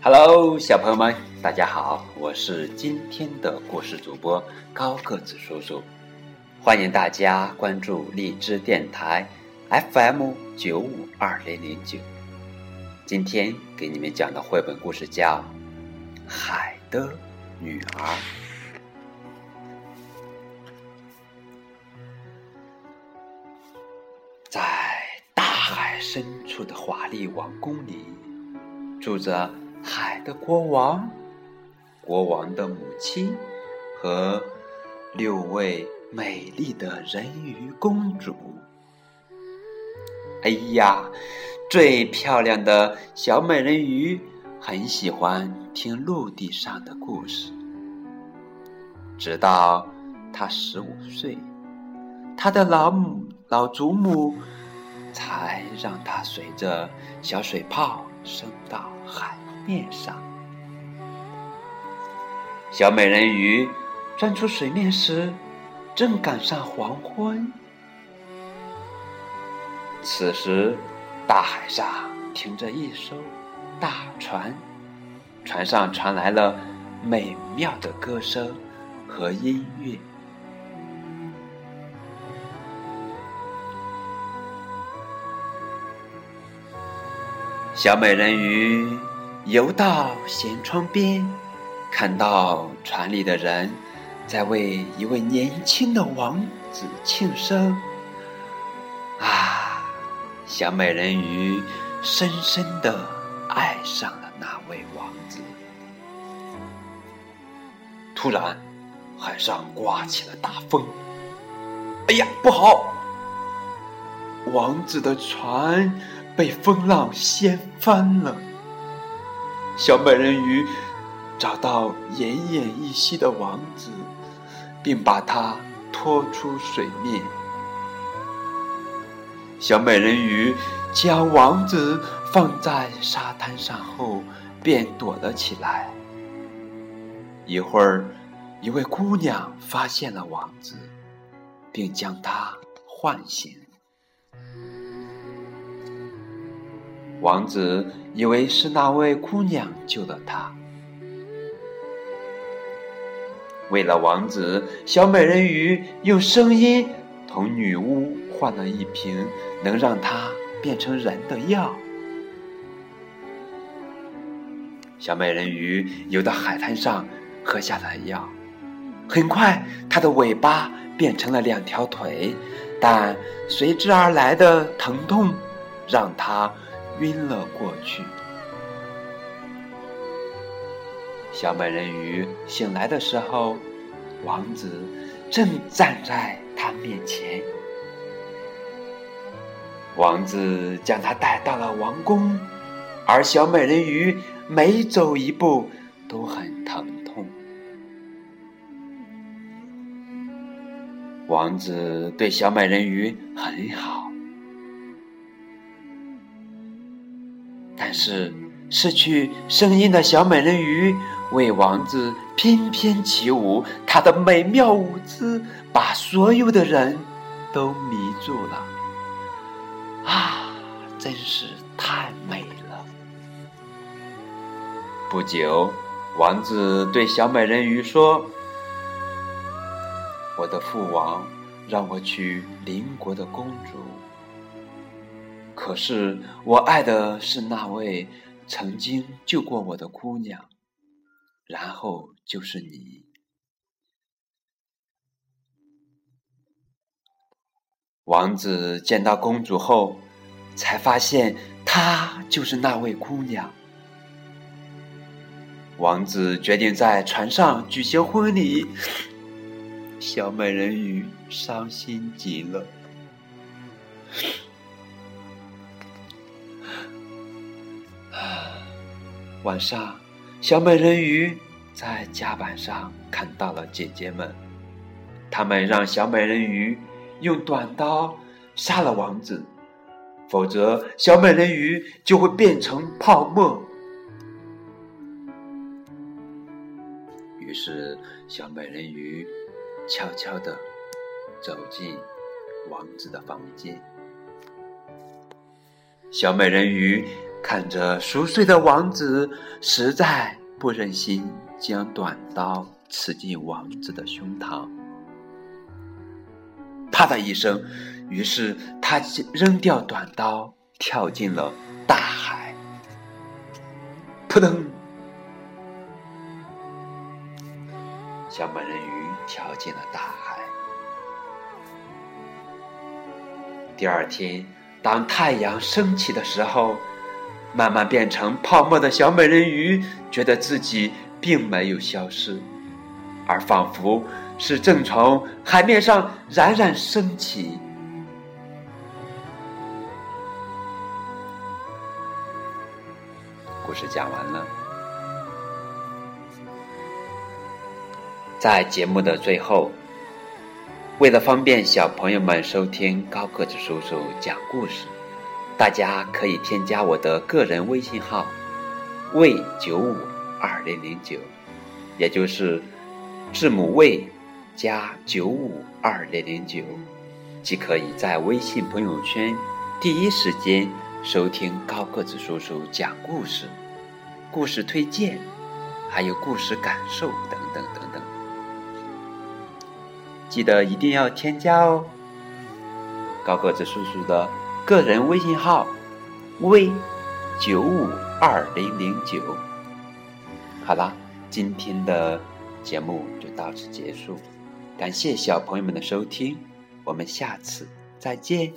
Hello，小朋友们，大家好，我是今天的故事主播高个子叔叔，欢迎大家关注荔枝电台 FM 九五二零零九。今天给你们讲的绘本故事叫《海的女儿》。在大海深处的华丽王宫里，住着海的国王、国王的母亲和六位美丽的人鱼公主。哎呀，最漂亮的小美人鱼很喜欢听陆地上的故事，直到她十五岁，她的老母。老祖母才让她随着小水泡升到海面上。小美人鱼钻出水面时，正赶上黄昏。此时，大海上停着一艘大船，船上传来了美妙的歌声和音乐。小美人鱼游到舷窗边，看到船里的人在为一位年轻的王子庆生。啊，小美人鱼深深的爱上了那位王子。突然，海上刮起了大风。哎呀，不好！王子的船。被风浪掀翻了。小美人鱼找到奄奄一息的王子，并把他拖出水面。小美人鱼将王子放在沙滩上后，便躲了起来。一会儿，一位姑娘发现了王子，并将他唤醒。王子以为是那位姑娘救了他。为了王子，小美人鱼用声音同女巫换了一瓶能让她变成人的药。小美人鱼游到海滩上，喝下了药。很快，她的尾巴变成了两条腿，但随之而来的疼痛让她。晕了过去。小美人鱼醒来的时候，王子正站在她面前。王子将她带到了王宫，而小美人鱼每走一步都很疼痛。王子对小美人鱼很好。但是，失去声音的小美人鱼为王子翩翩起舞，她的美妙舞姿把所有的人都迷住了。啊，真是太美了！不久，王子对小美人鱼说：“我的父王让我娶邻国的公主。”可是，我爱的是那位曾经救过我的姑娘，然后就是你。王子见到公主后，才发现她就是那位姑娘。王子决定在船上举行婚礼，小美人鱼伤心极了。晚上，小美人鱼在甲板上看到了姐姐们，他们让小美人鱼用短刀杀了王子，否则小美人鱼就会变成泡沫。于是，小美人鱼悄悄地走进王子的房间。小美人鱼。看着熟睡的王子，实在不忍心将短刀刺进王子的胸膛。啪的一声，于是他扔掉短刀，跳进了大海。扑腾！小美人鱼跳进了大海。第二天，当太阳升起的时候，慢慢变成泡沫的小美人鱼觉得自己并没有消失，而仿佛是正从海面上冉冉升起。故事讲完了，在节目的最后。为了方便小朋友们收听高个子叔叔讲故事，大家可以添加我的个人微信号“魏九五二零零九”，也就是字母“魏”加九五二零零九，即可以在微信朋友圈第一时间收听高个子叔叔讲故事、故事推荐，还有故事感受等等等等。记得一定要添加哦，高个子叔叔的个人微信号：v 九五二零零九。好啦，今天的节目就到此结束，感谢小朋友们的收听，我们下次再见。